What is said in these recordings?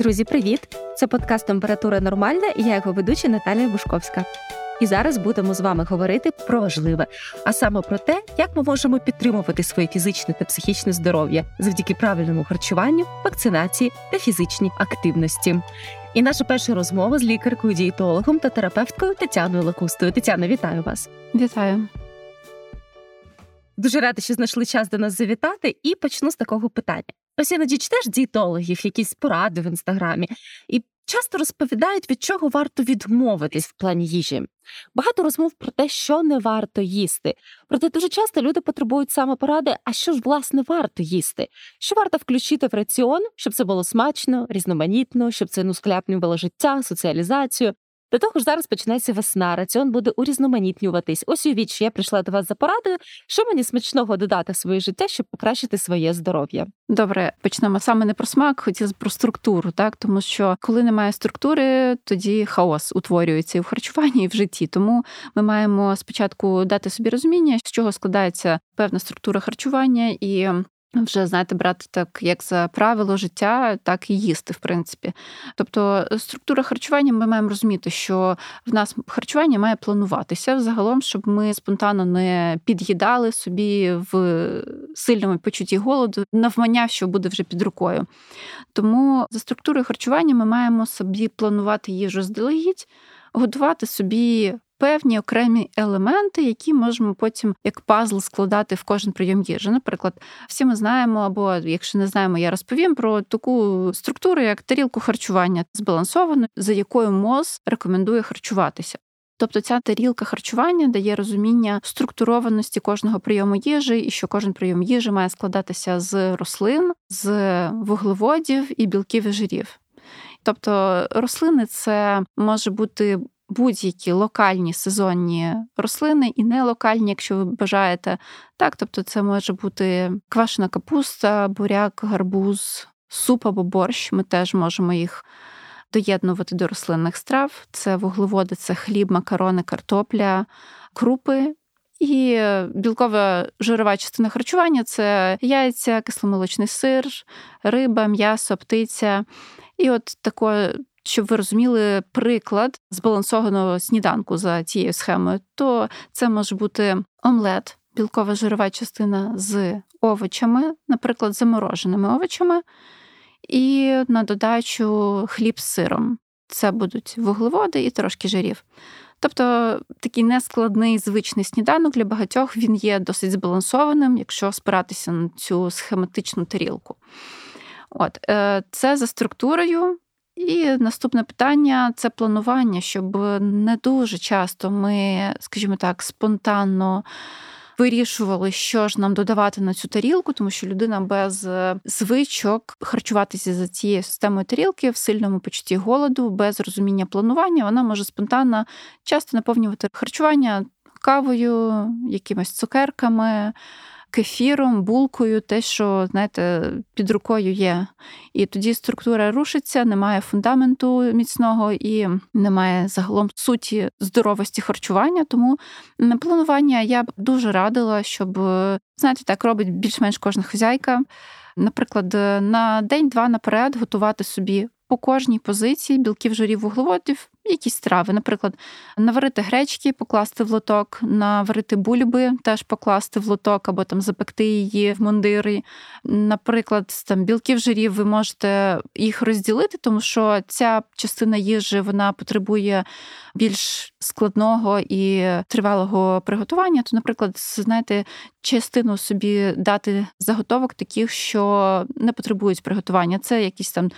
Друзі, привіт! Це подкаст Температура Нормальна і я його ведуча Наталія Бушковська. І зараз будемо з вами говорити про важливе, а саме про те, як ми можемо підтримувати своє фізичне та психічне здоров'я завдяки правильному харчуванню, вакцинації та фізичній активності. І наша перша розмова з лікаркою, дієтологом та терапевткою Тетяною Лакустою. Тетяна, вітаю вас! Вітаю! Дуже рада, що знайшли час до нас завітати, і почну з такого питання. Ось іноді читаєш дієтологів, якісь поради в інстаграмі, і часто розповідають, від чого варто відмовитись в плані їжі. Багато розмов про те, що не варто їсти. Проте дуже часто люди потребують саме поради, а що ж власне варто їсти, що варто включити в раціон, щоб це було смачно, різноманітно, щоб це ну скляпнювало життя, соціалізацію. До того ж, зараз починається весна, раціон буде урізноманітнюватись. Ось у що я прийшла до вас за порадою, що мені смачного додати в своє життя, щоб покращити своє здоров'я. Добре, почнемо саме не про смак, хотілося про структуру, так тому що коли немає структури, тоді хаос утворюється і в харчуванні, і в житті. Тому ми маємо спочатку дати собі розуміння, з чого складається певна структура харчування, і вже знаєте, брати так, як за правило життя, так і їсти, в принципі. Тобто, структура харчування ми маємо розуміти, що в нас харчування має плануватися загалом, щоб ми спонтанно не під'їдали собі в сильному почутті голоду, навмання, що буде вже під рукою. Тому за структурою харчування ми маємо собі планувати їжу здалегідь, готувати собі певні окремі елементи, які можемо потім як пазл складати в кожен прийом їжі. Наприклад, всі ми знаємо, або якщо не знаємо, я розповім про таку структуру, як тарілку харчування збалансовану, за якою МОЗ рекомендує харчуватися. Тобто ця тарілка харчування дає розуміння структурованості кожного прийому їжі, і що кожен прийом їжі має складатися з рослин, з вуглеводів і білків і жирів. Тобто рослини це може бути будь-які локальні сезонні рослини і не локальні, якщо ви бажаєте. Так, тобто це може бути квашена капуста, буряк, гарбуз, суп або борщ. Ми теж можемо їх доєднувати до рослинних страв. Це вуглеводи, це хліб, макарони, картопля, крупи. І білкова жирова частина харчування це яйця, кисломолочний сир, риба, м'ясо, птиця. І от таке щоб ви розуміли приклад збалансованого сніданку за цією схемою, то це може бути омлет, білкова жирова частина з овочами, наприклад, замороженими овочами, і на додачу хліб з сиром. Це будуть вуглеводи і трошки жирів. Тобто такий нескладний звичний сніданок для багатьох він є досить збалансованим, якщо спиратися на цю схематичну тарілку. От, е, Це за структурою і наступне питання це планування, щоб не дуже часто ми, скажімо так, спонтанно. Вирішували, що ж нам додавати на цю тарілку, тому що людина без е, звичок харчуватися за цією системою тарілки в сильному почутті голоду, без розуміння планування, вона може спонтанно часто наповнювати харчування кавою, якимись цукерками кефіром, булкою, те, що знаєте, під рукою є. І тоді структура рушиться, немає фундаменту міцного і немає загалом суті здоровості харчування. Тому на планування я б дуже радила, щоб знаєте, так робить більш-менш кожна хазяйка. Наприклад, на день-два наперед готувати собі по кожній позиції білків, жирів, вуглеводів якісь страви. Наприклад, наварити гречки, покласти в лоток, наварити бульби, теж покласти в лоток або там запекти її в мундири. Наприклад, там білків жирів ви можете їх розділити, тому що ця частина їжі вона потребує більш складного і тривалого приготування. То, наприклад, знаєте, частину собі дати заготовок таких, що не потребують приготування. Це якісь там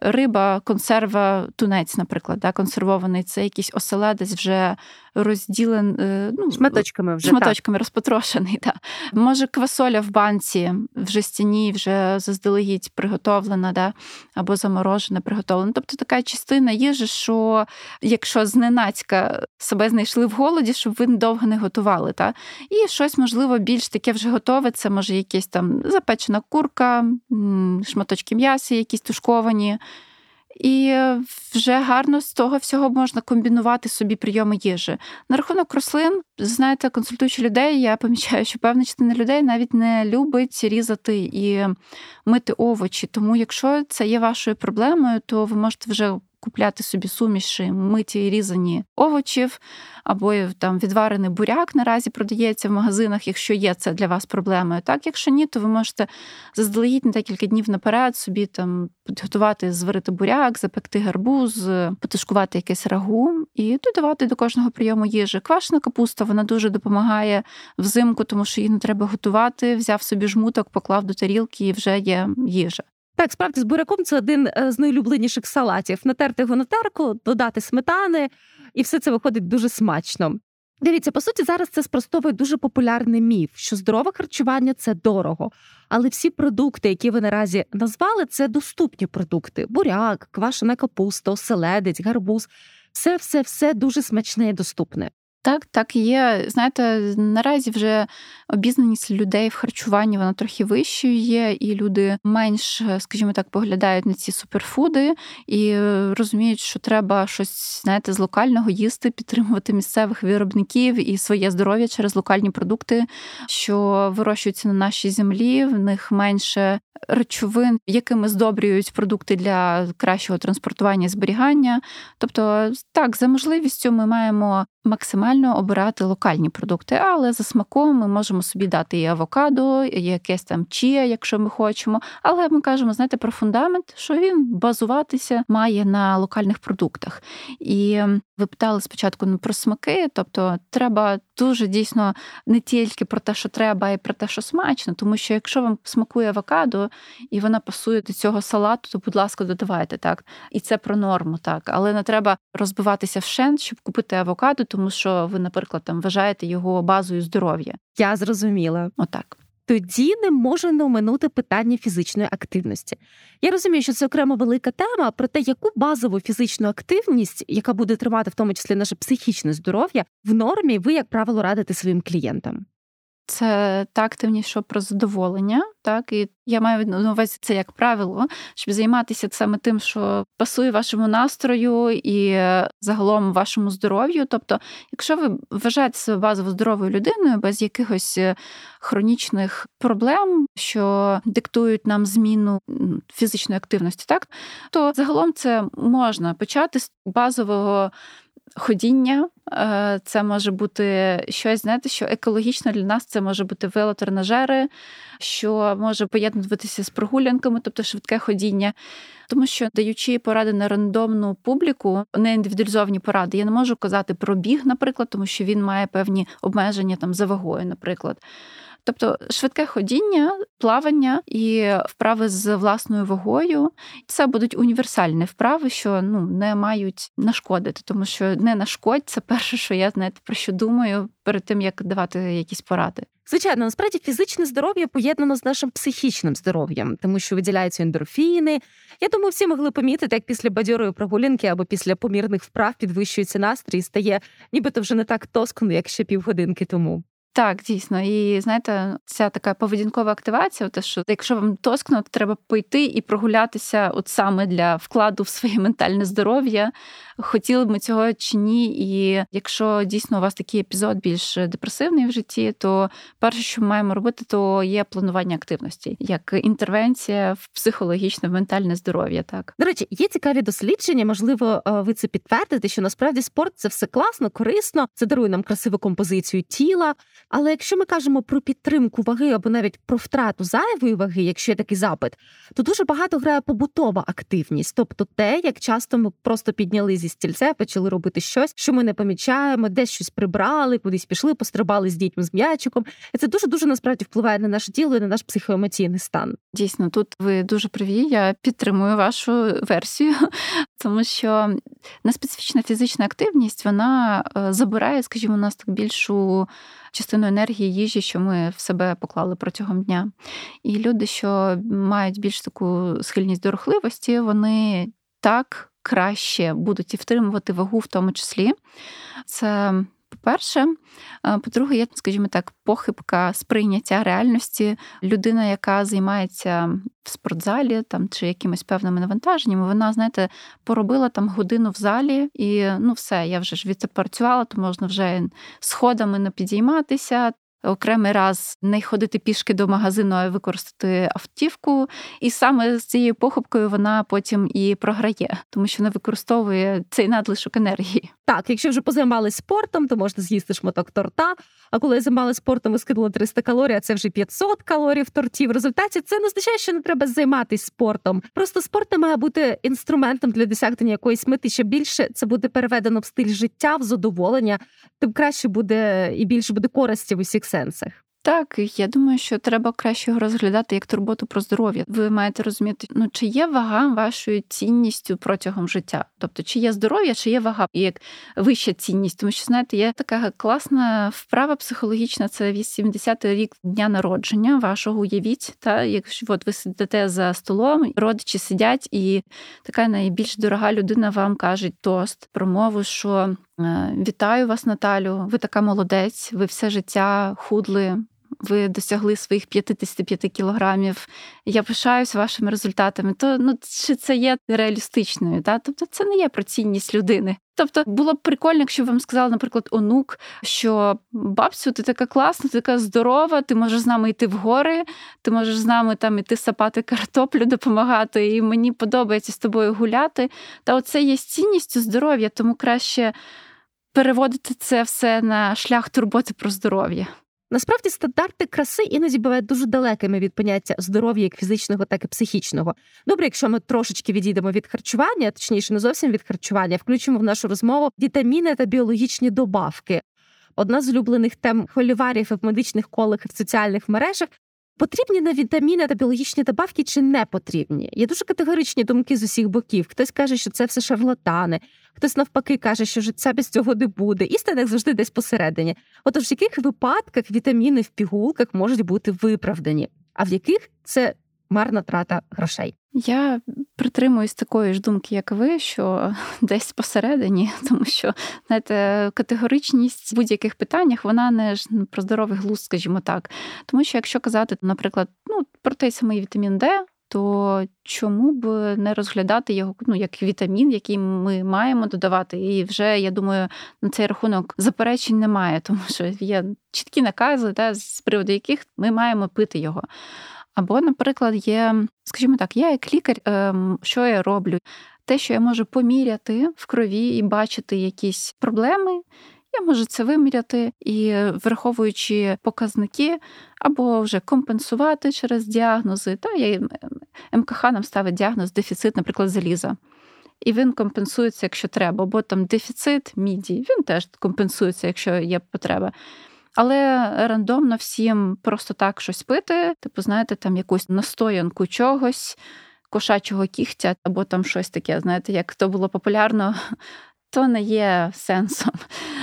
риба, консерва, тунець, наприклад, да, консервований, це якийсь оселедець вже розділен е, ну, шматочками вже шматочками так. розпотрошений. Да. Може, квасоля в банці в жестяні вже заздалегідь приготовлена, да, або заморожена, приготовлена. Тобто така частина їжі, що якщо зненацька себе знайшли в голоді, щоб ви довго не готували. Та? І щось, можливо, більш таке вже готове. Це може якась там запечена курка, шматочки м'яса, якісь тушковані. І вже гарно з того всього можна комбінувати собі прийоми їжі. На рахунок рослин, знаєте, консультуючи людей, я помічаю, що певна частина людей навіть не любить різати і мити овочі. Тому, якщо це є вашою проблемою, то ви можете вже купляти собі суміші миті і різані овочів, або там відварений буряк наразі продається в магазинах, якщо є це для вас проблемою. Так, якщо ні, то ви можете заздалегідь на декілька днів наперед собі там підготувати, зварити буряк, запекти гарбуз, потушкувати якесь рагу і додавати до кожного прийому їжі. Квашена капуста вона дуже допомагає взимку, тому що її не треба готувати. Взяв собі жмуток, поклав до тарілки і вже є їжа. Так, справді з буряком це один е, з найулюбленіших салатів. Натерти його на терку, додати сметани, і все це виходить дуже смачно. Дивіться, по суті, зараз це спростовує дуже популярний міф, що здорове харчування це дорого. Але всі продукти, які ви наразі назвали, це доступні продукти: буряк, квашена капуста, оселедець, гарбуз. Все, все, все дуже смачне і доступне. Так, так є. Знаєте, наразі вже обізнаність людей в харчуванні вона трохи вищою є, і люди менш, скажімо так, поглядають на ці суперфуди і розуміють, що треба щось знаєте, з локального їсти, підтримувати місцевих виробників і своє здоров'я через локальні продукти, що вирощуються на нашій землі. В них менше речовин, якими здобрюють продукти для кращого транспортування і зберігання. Тобто, так, за можливістю ми маємо максимально обирати локальні продукти, але за смаком ми можемо собі дати і авокадо, і якесь там чія, якщо ми хочемо. Але ми кажемо, знаєте, про фундамент, що він базуватися має на локальних продуктах. І ви питали спочатку ну, про смаки, тобто треба дуже дійсно не тільки про те, що треба, а й про те, що смачно, тому що якщо вам смакує авокадо і вона пасує до цього салату, то, будь ласка, додавайте так. І це про норму, так. Але не треба розбиватися в шент, щоб купити авокадо, тому що ви, наприклад, там вважаєте його базою здоров'я. Я зрозуміла. Отак тоді не може не оминути питання фізичної активності. Я розумію, що це окремо велика тема, про те, яку базову фізичну активність, яка буде тримати в тому числі наше психічне здоров'я, в нормі ви, як правило, радите своїм клієнтам. Це та активність, про задоволення, так і я маю на увазі це як правило, щоб займатися саме тим, що пасує вашому настрою і загалом вашому здоров'ю. Тобто, якщо ви вважаєте себе базово здоровою людиною без якихось е, хронічних проблем, що диктують нам зміну фізичної активності, так то загалом це можна почати з базового ходіння. Е, це може бути щось, знаєте, що екологічно для нас це може бути велотренажери, що може поєднуватися з прогулянками, тобто швидке ходіння. Тому що даючи поради на рандомну публіку, не індивідуалізовані поради, я не можу казати про біг, наприклад, тому що він має певні обмеження там за вагою, наприклад. Тобто швидке ходіння, плавання і вправи з власною вагою це будуть універсальні вправи, що ну не мають нашкодити, тому що не нашкодь це перше, що я знаєте, про що думаю перед тим як давати якісь поради. Звичайно, насправді фізичне здоров'я поєднано з нашим психічним здоров'ям, тому що виділяються ендорфіни. Я думаю, всі могли помітити, як після бадьорої прогулянки або після помірних вправ підвищується настрій, стає нібито вже не так тоскно, як ще півгодинки тому. Так, дійсно. І знаєте, ця така поведінкова активація, те, що якщо вам тоскно, то треба пойти і прогулятися, от саме для вкладу в своє ментальне здоров'я. Хотіли б ми цього чи ні. І якщо дійсно у вас такий епізод більш депресивний в житті, то перше, що ми маємо робити, то є планування активності, як інтервенція в психологічне, в ментальне здоров'я. Так до речі, є цікаві дослідження. Можливо, е, ви це підтвердите, що насправді спорт це все класно, корисно, це дарує нам красиву композицію тіла. Але якщо ми кажемо про підтримку ваги або навіть про втрату зайвої ваги, якщо є такий запит, то дуже багато грає побутова активність, тобто те, як часто ми просто підняли зі стільця, почали робити щось, що ми не помічаємо, десь щось прибрали, кудись пішли, пострибали з дітьми з м'ячиком. І це дуже дуже насправді впливає на наше тіло і на наш психоемоційний стан. Дійсно, тут ви дуже праві. Я підтримую вашу версію, тому що неспецифічна фізична активність вона е, забирає, скажімо, у нас так більшу частину енергії їжі, що ми в себе поклали протягом дня. І люди, що мають більш таку схильність до рухливості, вони так краще будуть і втримувати вагу, в тому числі. Це По-перше, по-друге, є, скажімо так, похибка сприйняття реальності. Людина, яка займається в спортзалі там чи якимись певними навантаженнями, вона, знаєте, поробила там годину в залі, і ну все, я вже ж відпрацювала, то можна вже сходами не підійматися, окремий раз не ходити пішки до магазину, а використати автівку. І саме з цією похопкою вона потім і програє, тому що не використовує цей надлишок енергії. Так, якщо вже позаймалися спортом, то можна з'їсти шматок торта. А коли займалися спортом, ви скинули 300 калорій, а це вже 500 калорій в торті. В результаті це не означає, що не треба займатися спортом. Просто спорт не має бути інструментом для досягнення якоїсь мети. Ще більше це буде переведено в стиль життя, в задоволення, тим краще буде і більше буде користі в усіх сенсах. Так, я думаю, що треба краще його розглядати як турботу про здоров'я. Ви маєте розуміти, ну чи є вага вашою цінністю протягом життя? Тобто, чи є здоров'я, чи є вага як вища цінність? Тому що знаєте, є така класна вправа психологічна. Це 80-й рік дня народження вашого. Уявіть, та якщо от ви сидите за столом, родичі сидять, і така найбільш дорога людина вам каже тост, промову, що. Е, вітаю вас, Наталю. Ви така молодець. Ви все життя худли ви досягли своїх 55 кілограмів, я пишаюсь вашими результатами, то ну чи це є реалістичною? Та? Тобто це не є про цінність людини. Тобто було б прикольно, якщо вам сказали, наприклад, онук, що бабцю, ти така класна, ти така здорова, ти можеш з нами йти в гори, ти можеш з нами там іти сапати картоплю, допомагати, і мені подобається з тобою гуляти. Та оце є цінністю здоров'я, тому краще переводити це все на шлях турботи про здоров'я. Насправді стандарти краси іноді бувають дуже далекими від поняття здоров'я як фізичного, так і психічного. Добре, якщо ми трошечки відійдемо від харчування, точніше, не зовсім від харчування, включимо в нашу розмову вітаміни та біологічні добавки. Одна з улюблених тем холіварів в медичних колах і в соціальних мережах Потрібні на вітаміни та біологічні добавки чи не потрібні? Є дуже категоричні думки з усіх боків. Хтось каже, що це все шарлатани, хтось навпаки каже, що життя без цього не буде. Істина як завжди десь посередині. Отож, в яких випадках вітаміни в пігулках можуть бути виправдані, а в яких це марна трата грошей? Я притримуюсь такої ж думки, як ви, що десь посередині, тому що знаєте, категоричність в будь-яких питаннях вона не ж про здоровий глузд, скажімо так. Тому що якщо казати, наприклад, ну про той самий вітамін Д. То чому б не розглядати його ну, як вітамін, який ми маємо додавати? І вже я думаю, на цей рахунок заперечень немає, тому що є чіткі накази, та, з приводу яких ми маємо пити його. Або, наприклад, є, скажімо так, я як лікар, ем, що я роблю? Те, що я можу поміряти в крові і бачити якісь проблеми, я можу це виміряти і, враховуючи показники, або вже компенсувати через діагнози. Та я МКХ нам ставить діагноз дефіцит, наприклад, заліза. І він компенсується, якщо треба, або там дефіцит міді, він теж компенсується, якщо є потреба. Але рандомно всім просто так щось пити, типу, знаєте, там якусь настоянку чогось, кошачого кігтя, або там щось таке, знаєте, як то було популярно. То не є сенсом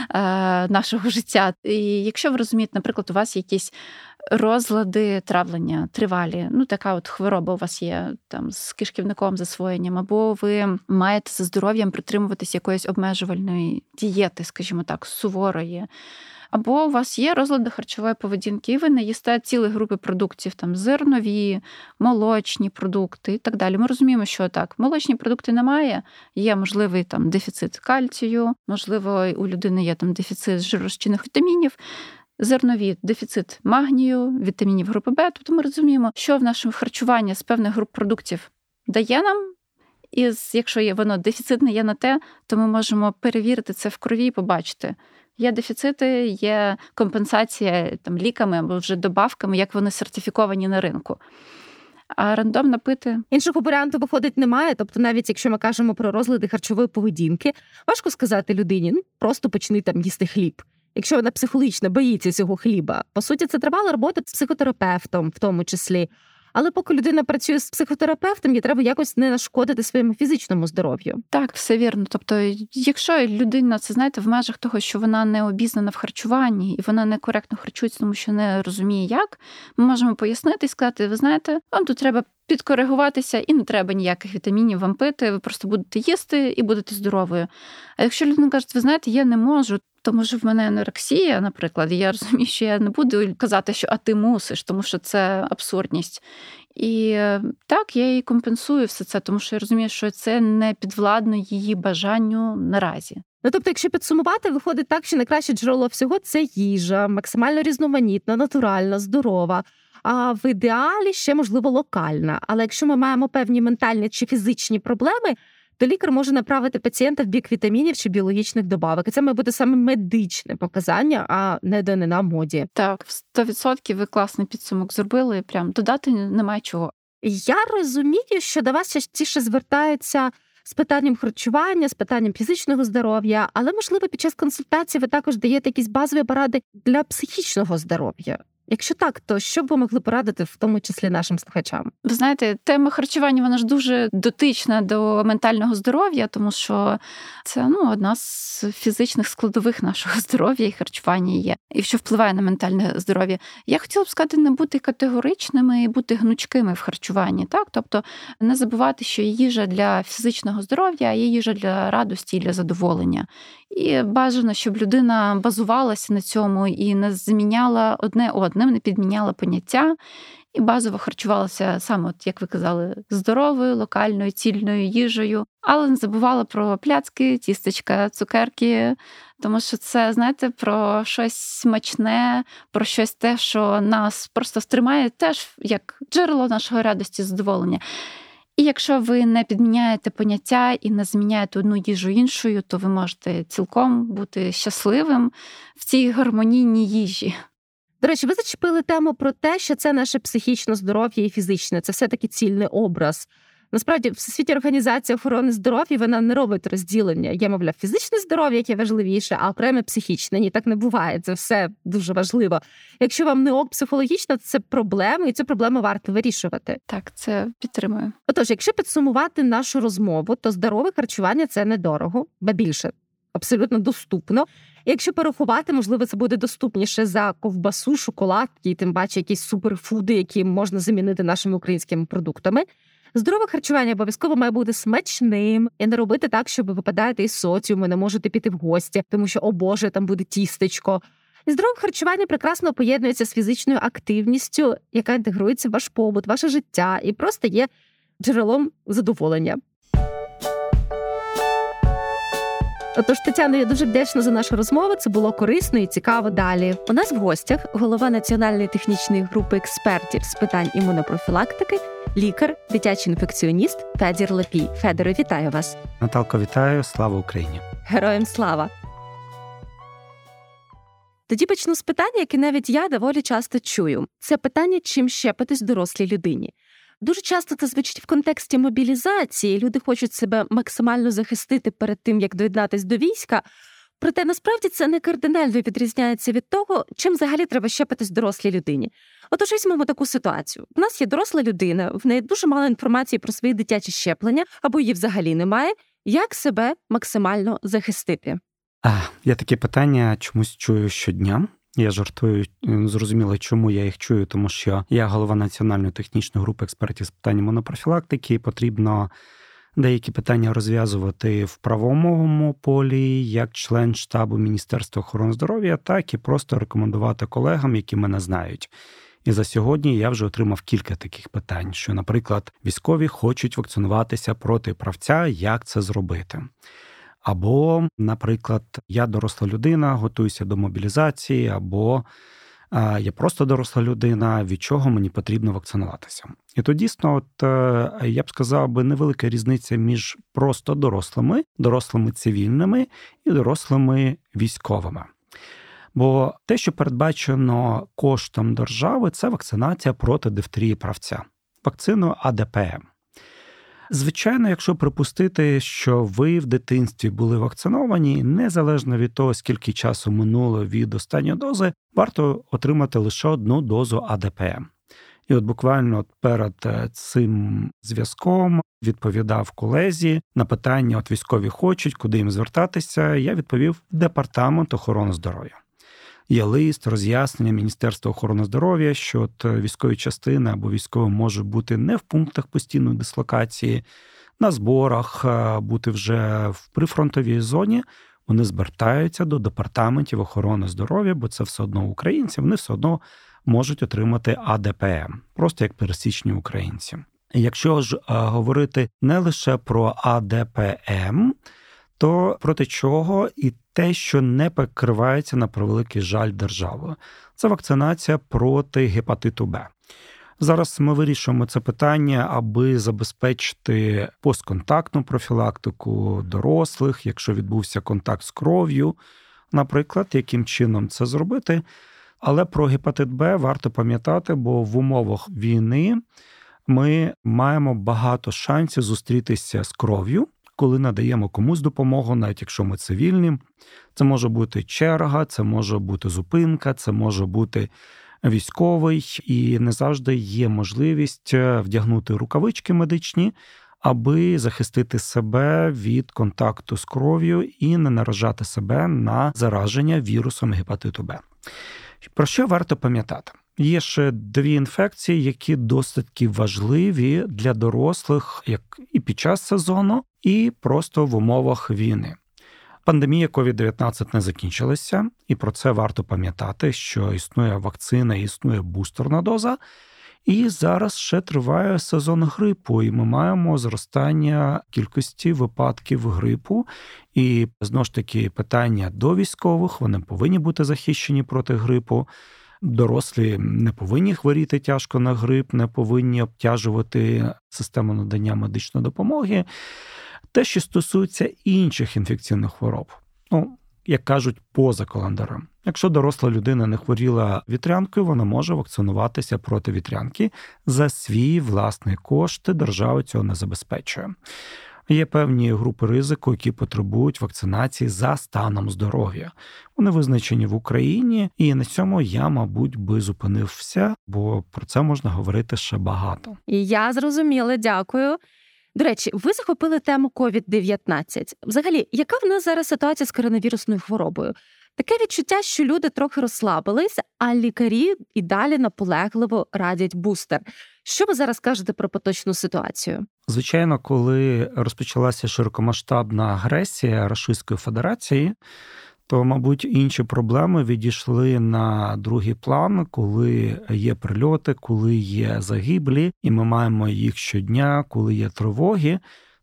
е, нашого життя. І якщо ви розумієте, наприклад, у вас якісь розлади травлення тривалі, ну така от хвороба у вас є там з кишківником засвоєнням, або ви маєте за здоров'ям притримуватись якоїсь обмежувальної дієти, скажімо так, суворої або у вас є розлади харчової поведінки, і ви не їсте цілі групи продуктів, там зернові, молочні продукти і так далі. Ми розуміємо, що так, молочні продукти немає, є можливий там дефіцит кальцію, можливо, у людини є там дефіцит жиророзчинних вітамінів. Зернові дефіцит магнію, вітамінів групи Б. Тобто ми розуміємо, що в нашому харчуванні з певних груп продуктів дає нам, і якщо воно дефіцитне є на те, то ми можемо перевірити це в крові і побачити, Є дефіцити, є компенсація там ліками або вже добавками, як вони сертифіковані на ринку. А рандомно пити іншого варіанту виходить немає. Тобто, навіть якщо ми кажемо про розлади харчової поведінки, важко сказати людині, ну просто почни там їсти хліб. Якщо вона психологічно боїться цього хліба, по суті, це тривала робота з психотерапевтом, в тому числі. Але поки людина працює з психотерапевтом, їй треба якось не нашкодити своєму фізичному здоров'ю. Так, все вірно. Тобто, якщо людина це знаєте, в межах того, що вона не обізнана в харчуванні і вона некоректно харчується, тому що не розуміє, як ми можемо пояснити і сказати: ви знаєте, вам тут треба. Підкоригуватися і не треба ніяких вітамінів вам пити, ви просто будете їсти і будете здоровою. А якщо людина каже, ви знаєте, я не можу Тому що в мене анорексія, наприклад, я розумію, що я не буду казати, що а ти мусиш, тому що це абсурдність. І е, так, я їй компенсую все це, тому що я розумію, що це не підвладно її бажанню наразі. Ну тобто, якщо підсумувати, виходить так, що найкраще джерело всього це їжа, максимально різноманітна, натуральна, здорова. А в ідеалі ще можливо локальна. Але якщо ми маємо певні ментальні чи фізичні проблеми, то лікар може направити пацієнта в бік вітамінів чи біологічних добавок. І це має бути саме медичне показання, а не данина моді. Так, в 100% ви класний підсумок зробили. Прям додати немає чого. Я розумію, що до вас частіше звертаються. З питанням харчування, з питанням фізичного здоров'я, але можливо під час консультації ви також даєте якісь базові поради для психічного здоров'я. Якщо так, то що б ви могли порадити, в тому числі нашим слухачам? Ви знаєте, тема харчування вона ж дуже дотична до ментального здоров'я, тому що це ну одна з фізичних складових нашого здоров'я і харчування є, і що впливає на ментальне здоров'я. Я хотіла б сказати, не бути категоричними і бути гнучкими в харчуванні, так тобто не забувати, що їжа для фізичного здоров'я, є їжа для радості і для задоволення. І бажано, щоб людина базувалася на цьому і не зміняла одне одним, не підміняла поняття. І базово харчувалася саме, от, як ви казали, здоровою, локальною, цільною їжею, але не забувала про пляцки, тістечка, цукерки, тому що це, знаєте, про щось смачне, про щось те, що нас просто стримає теж як джерело нашої радості, задоволення. І якщо ви не підміняєте поняття і не зміняєте одну їжу іншою, то ви можете цілком бути щасливим в цій гармонійній їжі. До речі, ви зачепили тему про те, що це наше психічне здоров'я і фізичне, це все таки цільний образ. Насправді, Всесвітня організація охорони здоров'я вона не робить розділення. Є, мовляв, фізичне здоров'я, яке важливіше, а окреме психічне. Ні, так не буває. Це все дуже важливо. Якщо вам не ок психологічно, це проблема, і цю проблему варто вирішувати. Так, це підтримую. Отож, якщо підсумувати нашу розмову, то здорове харчування це недорого, ба більше абсолютно доступно. Якщо порахувати, можливо, це буде доступніше за ковбасу, шоколад і тим паче якісь суперфуди, які можна замінити нашими українськими продуктами. Здорове харчування обов'язково має бути смачним і не робити так, щоб ви випадаєте із соціуму, не можете піти в гості, тому що, о Боже, там буде тістечко. І здорове харчування прекрасно поєднується з фізичною активністю, яка інтегрується в ваш побут, ваше життя, і просто є джерелом задоволення. Отож, Тетяно, я дуже вдячна за нашу розмову. Це було корисно і цікаво далі. У нас в гостях голова національної технічної групи експертів з питань імунопрофілактики, лікар, дитячий інфекціоніст Федір Лепій. Федоре, вітаю вас. Наталко, вітаю, слава Україні! Героям слава! Тоді почну з питання, яке навіть я доволі часто чую. Це питання, чим щепитись дорослій людині. Дуже часто це звучить в контексті мобілізації. Люди хочуть себе максимально захистити перед тим, як доєднатись до війська. Проте насправді це не кардинально відрізняється від того, чим взагалі треба щепитись дорослій людині. Отож, візьмемо таку ситуацію. У нас є доросла людина, в неї дуже мало інформації про свої дитячі щеплення, або її взагалі немає. Як себе максимально захистити? А, Я такі питання чомусь чую щодня. Я жартую зрозуміло, чому я їх чую, тому що я голова національної технічної групи експертів з питань монопрофілактики, і потрібно деякі питання розв'язувати в правовому полі, як член штабу Міністерства охорони здоров'я, так і просто рекомендувати колегам, які мене знають. І за сьогодні я вже отримав кілька таких питань: що, наприклад, військові хочуть вакцинуватися проти правця, як це зробити. Або, наприклад, я доросла людина, готуюся до мобілізації, або я просто доросла людина, від чого мені потрібно вакцинуватися. І то дійсно, от е, я б сказав би, невелика різниця між просто дорослими, дорослими цивільними і дорослими військовими. Бо те, що передбачено коштом держави, це вакцинація проти дифтерії правця, вакцину АДПМ. Звичайно, якщо припустити, що ви в дитинстві були вакциновані, незалежно від того, скільки часу минуло від останньої дози, варто отримати лише одну дозу АДПМ. І от буквально перед е, цим зв'язком відповідав колезі на питання: от військові хочуть, куди їм звертатися. Я відповів департамент охорони здоров'я є лист, роз'яснення Міністерства охорони здоров'я, що от е, військові частини або військові можуть бути не в пунктах постійної дислокації, на зборах, бути вже в прифронтовій зоні. вони звертаються до департаментів охорони здоров'я, бо це все одно українці, вони все одно можуть отримати АДПМ, просто як пересічні українці. Якщо ж говорити не лише про АДПМ, то проти чого і те, що не покривається на превеликий жаль державою, це вакцинація проти гепатиту Б. Зараз ми вирішуємо це питання, аби забезпечити постконтактну профілактику дорослих, якщо відбувся контакт з кров'ю, наприклад, яким чином це зробити. Але про гепатит Б варто пам'ятати, бо в умовах війни ми маємо багато шансів зустрітися з кров'ю, коли надаємо комусь допомогу, навіть якщо ми цивільні. Це може бути черга, це може бути зупинка, це може бути військовий, і не завжди є можливість е, вдягнути рукавички медичні, аби захистити себе від контакту з кров'ю і не наражати себе на зараження вірусом гепатиту Б. Про що варто пам'ятати? Є ще дві інфекції, які досить важливі для дорослих, як і під час сезону, і просто в умовах війни. Пандемія COVID-19 не закінчилася, і про це варто пам'ятати, що існує вакцина, існує бустерна доза. І зараз ще триває сезон грипу, і ми маємо зростання кількості випадків грипу. І знову ж таки питання до військових вони повинні бути захищені проти грипу. Дорослі не повинні хворіти тяжко на грип, не повинні обтяжувати систему надання медичної допомоги. Те, що стосується інших інфекційних хвороб, ну як кажуть, поза календарем. Якщо доросла людина не хворіла вітрянкою, вона може вакцинуватися проти вітрянки за свій власний кошти. Держава цього не забезпечує. Є певні групи ризику, які потребують вакцинації за станом здоров'я. Вони визначені в Україні, і на цьому я, мабуть, би зупинився, бо про це можна говорити ще багато. Я зрозуміла, дякую. До речі, ви захопили тему COVID-19. Взагалі, яка в нас зараз ситуація з коронавірусною хворобою? Таке відчуття, що люди трохи розслабились, а лікарі і далі наполегливо радять бустер. Що ви зараз кажете про поточну ситуацію? Звичайно, коли розпочалася широкомасштабна агресія Російської Федерації, то, мабуть, інші проблеми відійшли на другий план, коли є прильоти, коли є загиблі, і ми маємо їх щодня, коли є тривоги.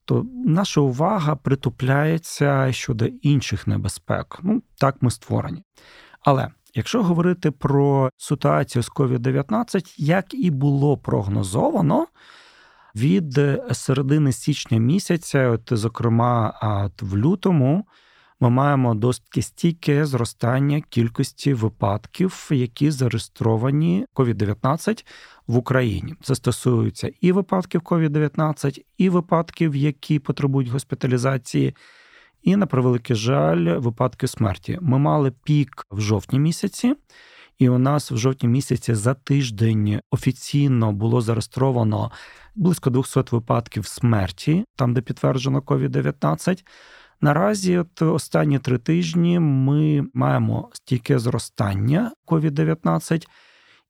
То наша увага притупляється щодо інших небезпек. Ну так ми створені. Але якщо говорити про ситуацію з COVID-19, як і було прогнозовано, від середини січня місяця, от зокрема, в лютому ми маємо досить стійке зростання кількості випадків, які зареєстровані COVID-19 в Україні. Це стосується і випадків COVID-19, і випадків, які потребують госпіталізації. І на превеликий жаль, випадки смерті. Ми мали пік в жовтні місяці, і у нас в жовтні місяці за тиждень офіційно було зареєстровано близько 200 випадків смерті, там де підтверджено COVID-19. Наразі, от останні три тижні, ми маємо стійке зростання COVID-19.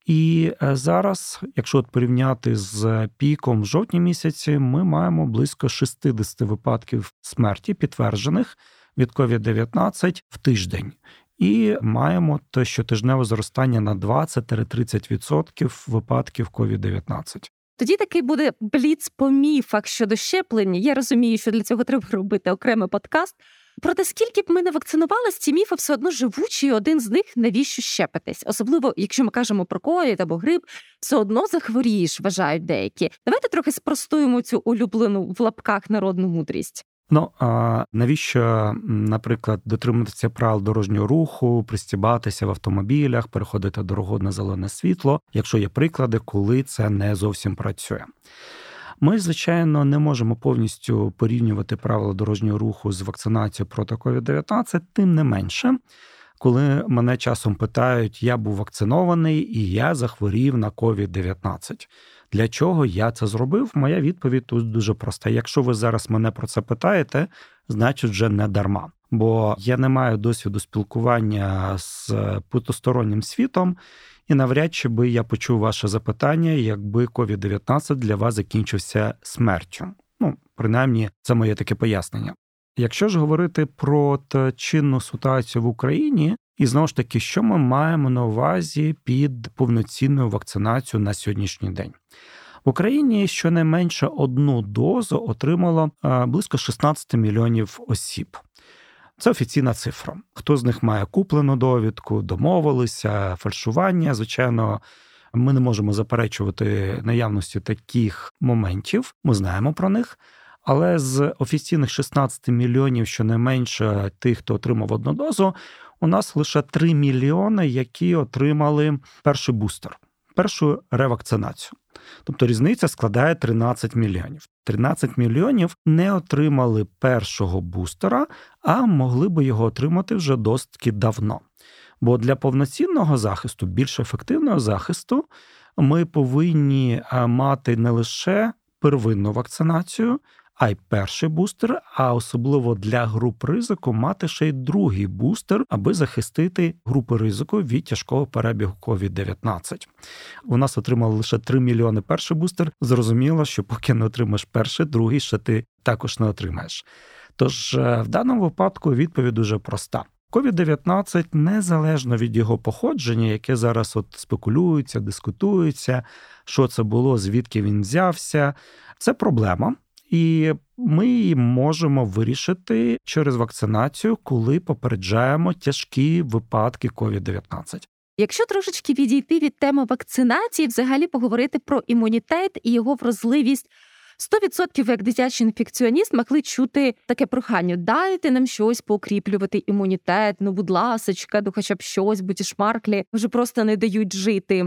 І е, зараз, якщо от порівняти з піком в жовтні місяці, ми маємо близько 60 випадків смерті, підтверджених від COVID-19 в тиждень. І маємо те щотижневе зростання на 20-30% випадків COVID-19. Тоді такий буде бліц по міфах щодо щеплення. Я розумію, що для цього треба робити окремий подкаст. Проте скільки б ми не вакцинувалися, ці міфи все одно живучі, і один з них навіщо щепитись? Особливо, якщо ми кажемо про ковід або грип, все одно захворієш, вважають деякі. Давайте трохи спростуємо цю улюблену в лапках народну мудрість. Ну а навіщо, наприклад, дотримуватися правил дорожнього руху, пристібатися в автомобілях, переходити дорогу на зелене світло, якщо є приклади, коли це не зовсім працює? Ми, звичайно, не можемо повністю порівнювати правила дорожнього руху з вакцинацією проти COVID-19, тим не менше. Коли мене часом питають, я був вакцинований і я захворів на COVID-19. Для чого я це зробив? Моя відповідь тут дуже проста. Якщо ви зараз мене про це питаєте, значить вже не дарма. Бо я не маю досвіду спілкування з потустороннім світом, і навряд чи би я почув ваше запитання, якби COVID-19 для вас закінчився смертю. Ну, принаймні, це моє таке пояснення. Якщо ж говорити про чинну ситуацію в Україні, і знову ж таки, що ми маємо на увазі під повноцінною вакцинацією на сьогоднішній день? В Україні щонайменше одну дозу отримало близько 16 мільйонів осіб. Це офіційна цифра. Хто з них має куплену довідку, домовилися, фальшування? Звичайно, ми не можемо заперечувати наявності таких моментів. Ми знаємо про них. Але з офіційних 16 мільйонів, щонайменше тих, хто отримав одну дозу, у нас лише 3 мільйони, які отримали перший бустер, першу ревакцинацію. Тобто різниця складає 13 мільйонів. 13 мільйонів не отримали першого бустера, а могли би його отримати вже досить давно. Бо для повноцінного захисту, більш ефективного захисту, ми повинні мати не лише первинну вакцинацію, а й перший бустер, а особливо для груп ризику мати ще й другий бустер, аби захистити групи ризику від тяжкого перебігу COVID-19. У нас отримали лише 3 мільйони перший бустер. Зрозуміло, що поки не отримаєш перший, другий ще ти також не отримаєш. Тож е, в даному випадку відповідь дуже проста. COVID-19 незалежно від його походження, яке зараз от спекулюється, дискутується, що це було, звідки він взявся. Це проблема, і ми її можемо вирішити через вакцинацію, коли попереджаємо тяжкі випадки COVID-19. Якщо трошечки відійти від теми вакцинації, взагалі поговорити про імунітет і його вразливість. 100% як дитячий інфекціоніст могли чути таке прохання: дайте нам щось поукріплювати імунітет, ну будь ласочка, ну хоча б щось, будь шмарклі вже просто не дають жити.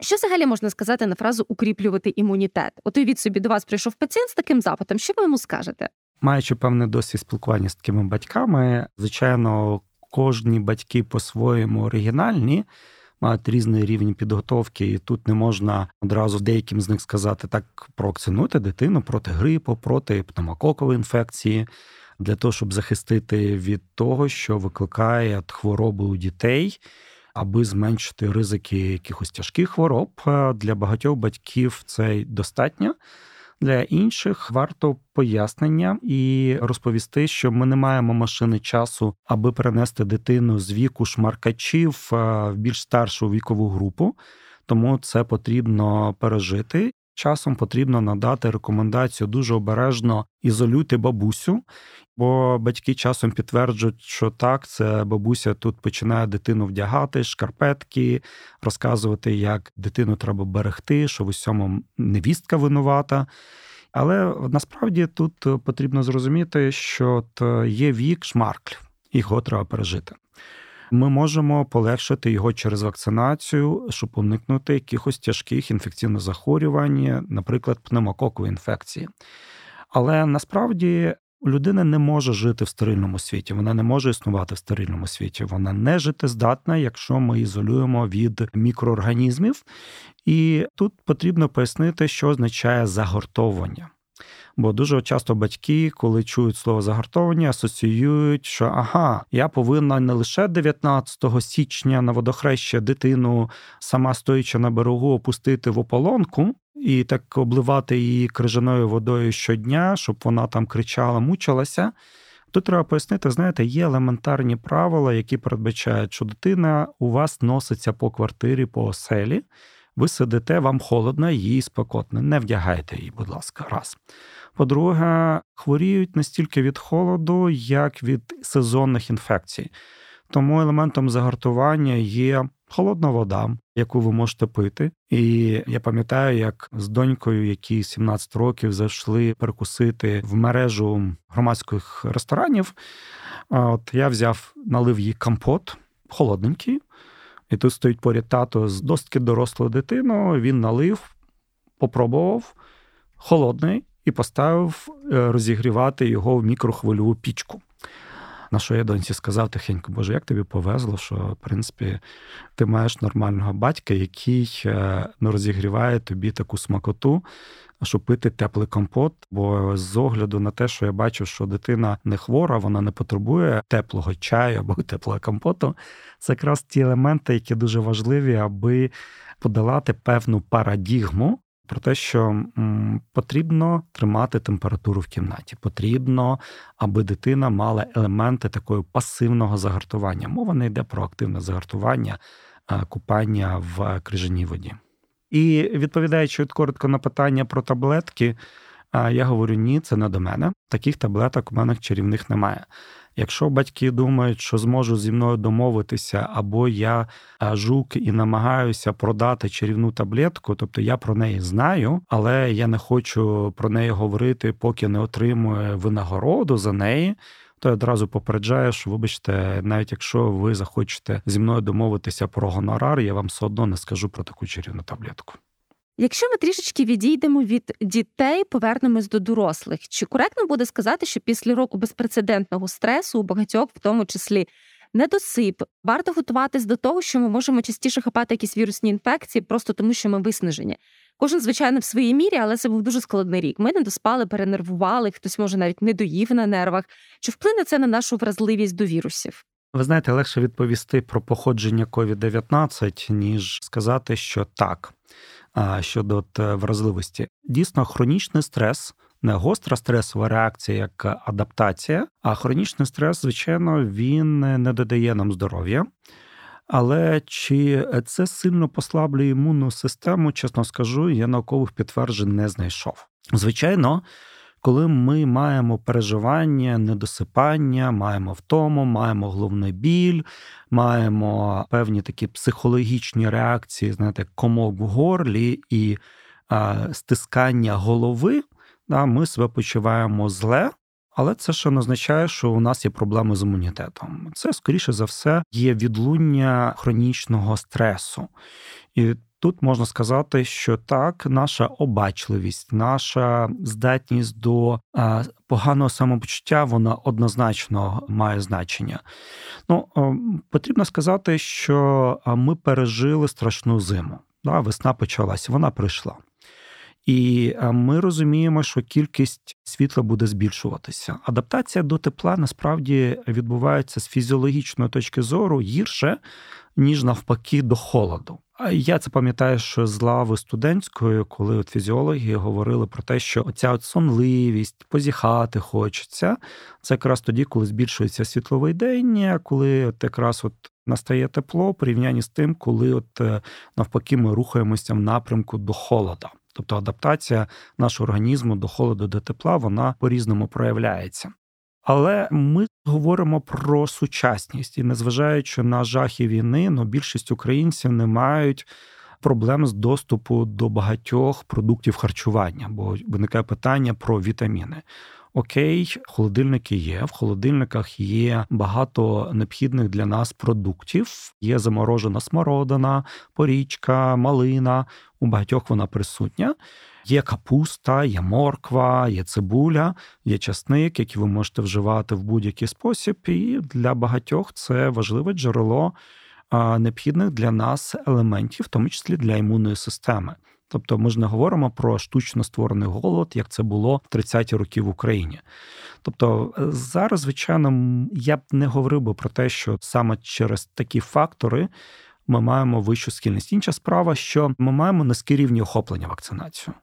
Що взагалі можна сказати на фразу укріплювати імунітет? От уявіть собі до вас прийшов пацієнт з таким запитом. Що ви йому скажете? Маючи певний досвід спілкування з такими батьками, звичайно, кожні батьки по-своєму оригінальні. Мають різний рівень підготовки, і тут не можна одразу деяким з них сказати так: провакцинуйте дитину проти грипу, проти пневмококової інфекції, для того, щоб захистити від того, що викликає хвороби у дітей аби зменшити ризики якихось тяжких хвороб. Е, для багатьох батьків це достатньо. Для інших варто пояснення і розповісти, що ми не маємо машини часу, аби перенести дитину з віку шмаркачів е, в більш старшу вікову групу, тому це потрібно пережити. Часом потрібно надати рекомендацію дуже обережно ізолюйте бабусю, бо батьки часом підтверджують, що так, це бабуся тут починає дитину вдягати, шкарпетки, розказувати, як дитину треба берегти, що в усьому невістка винувата. Але насправді тут потрібно зрозуміти, що є вік шмарклів, його треба пережити ми можемо полегшити його через вакцинацію, щоб уникнути якихось тяжких інфекційних захворювань, наприклад, пневмококової інфекції. Але насправді людина не може жити в стерильному світі, вона не може існувати в стерильному світі. Вона не життєздатна, якщо ми ізолюємо від мікроорганізмів. І тут потрібно пояснити, що означає загортовування. Бо дуже часто батьки, коли чують слово загартовані, асоціюють, що ага, я повинна не лише 19 січня на водохреща дитину, сама стоячи на берегу, опустити в ополонку. І так обливати її крижаною водою щодня, щоб вона там кричала, мучилася. Тут треба пояснити, знаєте, є елементарні правила, які передбачають, що дитина у вас носиться по квартирі, по оселі, ви сидите, вам холодно, їй спекотно. Не вдягайте її, будь ласка, раз. По-друге, хворіють настільки від холоду, як від сезонних інфекцій. Тому елементом загартування є холодна вода, яку ви можете пити. І я пам'ятаю, як з донькою, які 17 років зайшли перекусити в мережу громадських ресторанів. От я взяв, налив їй компот холодненький, і тут стоїть поряд тато з досить дорослою дитиною. Він налив, попробував холодний і поставив е, розігрівати його в мікрохвильову пічку. На що я доньці сказав тихенько, Боже, як тобі повезло, що в принципі ти маєш нормального батька, який не розігріває тобі таку смакоту, щоб пити теплий компот. Бо з огляду на те, що я бачу, що дитина не хвора, вона не потребує теплого чаю або теплого компоту. Це якраз ті елементи, які дуже важливі, аби подолати певну парадігму Про те, що потрібно тримати температуру в кімнаті, потрібно, аби дитина мала елементи такої пасивного загартування. Мова не йде про активне загартування, купання в крижаній воді. І відповідаючи коротко на питання про таблетки, я говорю: ні, це не до мене. Таких таблеток у мене чарівних немає. Якщо батьки думають, що зможу зі мною домовитися, або я жук і намагаюся продати чарівну таблетку, тобто я про неї знаю, але я не хочу про неї говорити, поки не отримую винагороду за неї. То я одразу попереджаю, що вибачте, навіть якщо ви захочете зі мною домовитися про гонорар, я вам все одно не скажу про таку чарівну таблетку. Якщо ми трішечки відійдемо від дітей, повернемось до дорослих, чи коректно буде сказати, що після року безпрецедентного стресу у багатьох, в тому числі недосип, варто готуватись до того, що ми можемо частіше хапати якісь вірусні інфекції, просто тому що ми виснажені. Кожен, звичайно, в своїй мірі, але це був дуже складний рік. Ми не доспали, перенервували, хтось може навіть не доїв на нервах. Чи вплине це на нашу вразливість до вірусів? Ви знаєте, легше відповісти про походження COVID-19, ніж сказати, що так щодо от е, вразливості. Дійсно, хронічний стрес. Не гостра стресова реакція як адаптація, а хронічний стрес, звичайно, він не додає нам здоров'я. Але чи це сильно послаблює імунну систему, чесно скажу, я наукових підтверджень не знайшов. Звичайно, коли ми маємо переживання, недосипання, маємо втому, маємо головний біль, маємо певні такі психологічні реакції, знаєте, комок в горлі і а, стискання голови, да, ми себе почуваємо зле. Але це ще не означає, що у нас є проблеми з імунітетом. Це, скоріше за все, є відлуння хронічного стресу. І Тут можна сказати, що так, наша обачливість, наша здатність до поганого самопочуття, вона однозначно має значення. Ну, Потрібно сказати, що ми пережили страшну зиму. Да, Весна почалася, вона прийшла. І ми розуміємо, що кількість світла буде збільшуватися. Адаптація до тепла насправді відбувається з фізіологічної точки зору гірше, ніж навпаки, до холоду. Я це пам'ятаю, що з лави студентської, коли от фізіологи говорили про те, що оця от сонливість, позіхати хочеться, це якраз тоді, коли збільшується світловий день, коли от якраз от настає тепло, в порівнянні з тим, коли от е, навпаки ми рухаємося в напрямку до холода. Тобто адаптація нашого організму до холоду, до тепла, вона по різному проявляється. Але ми говоримо про сучасність і, незважаючи на жахи війни, ну більшість українців не мають проблем з доступу до багатьох продуктів харчування, бо виникає питання про вітаміни. Окей, холодильники є. В холодильниках є багато необхідних для нас продуктів. Є заморожена смородина, порічка, малина. У багатьох вона присутня. Є капуста, є морква, є цибуля, є часник, які ви можете вживати в будь-який спосіб. І для багатьох це важливе джерело необхідних для нас елементів, в тому числі для імунної системи. Тобто ми ж не говоримо про штучно створений голод, як це було в 30-ті роки в Україні. Тобто е, зараз, звичайно, я б не говорив би про те, що саме через такі фактори ми маємо вищу схильність. Інша справа, що ми маємо низький рівні охоплення вакцинацією.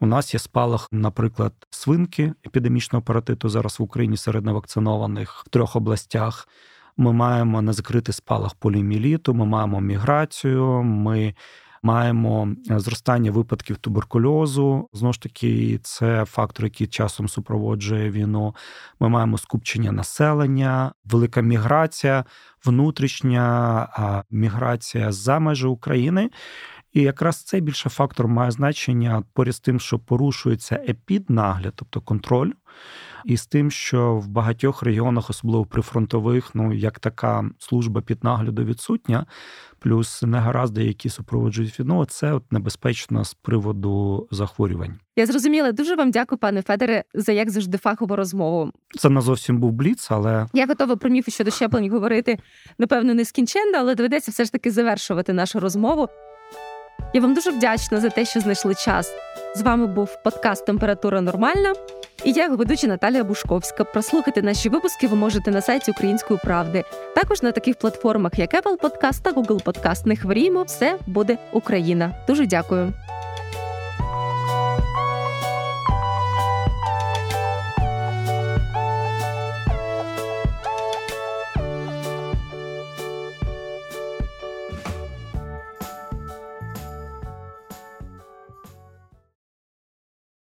У нас є спалах, наприклад, свинки епідемічного паратиту зараз в Україні серед невакцинованих в трьох областях. Ми маємо незакритий спалах поліоміеліту, ми маємо міграцію. ми маємо е, зростання випадків туберкульозу. Знову ж таки, це фактор, який часом супроводжує війну. Ми маємо скупчення населення, велика міграція, внутрішня міграція за межі України. І якраз цей більше фактор має значення поряд з тим, що порушується епіднагляд, тобто контроль, і з тим, що в багатьох регіонах, особливо прифронтових, ну як така служба піднагляду відсутня, плюс негаразди, які супроводжують війну, це от небезпечно з приводу захворювань. Я зрозуміла. Дуже вам дякую, пане Федоре, за як завжди фахову розмову. Це не зовсім був бліц, але я готова про міфи щодо щеплень говорити напевно нескінченно, але доведеться все ж таки завершувати нашу розмову. Я вам дуже вдячна за те, що знайшли час. З вами був подкаст Температура нормальна. І я його ведуча Наталія Бушковська. Прослухати наші випуски ви можете на сайті Української правди. Також на таких платформах, як Apple Podcast та Google Podcast. Не хворіємо, все буде Україна. Дуже дякую.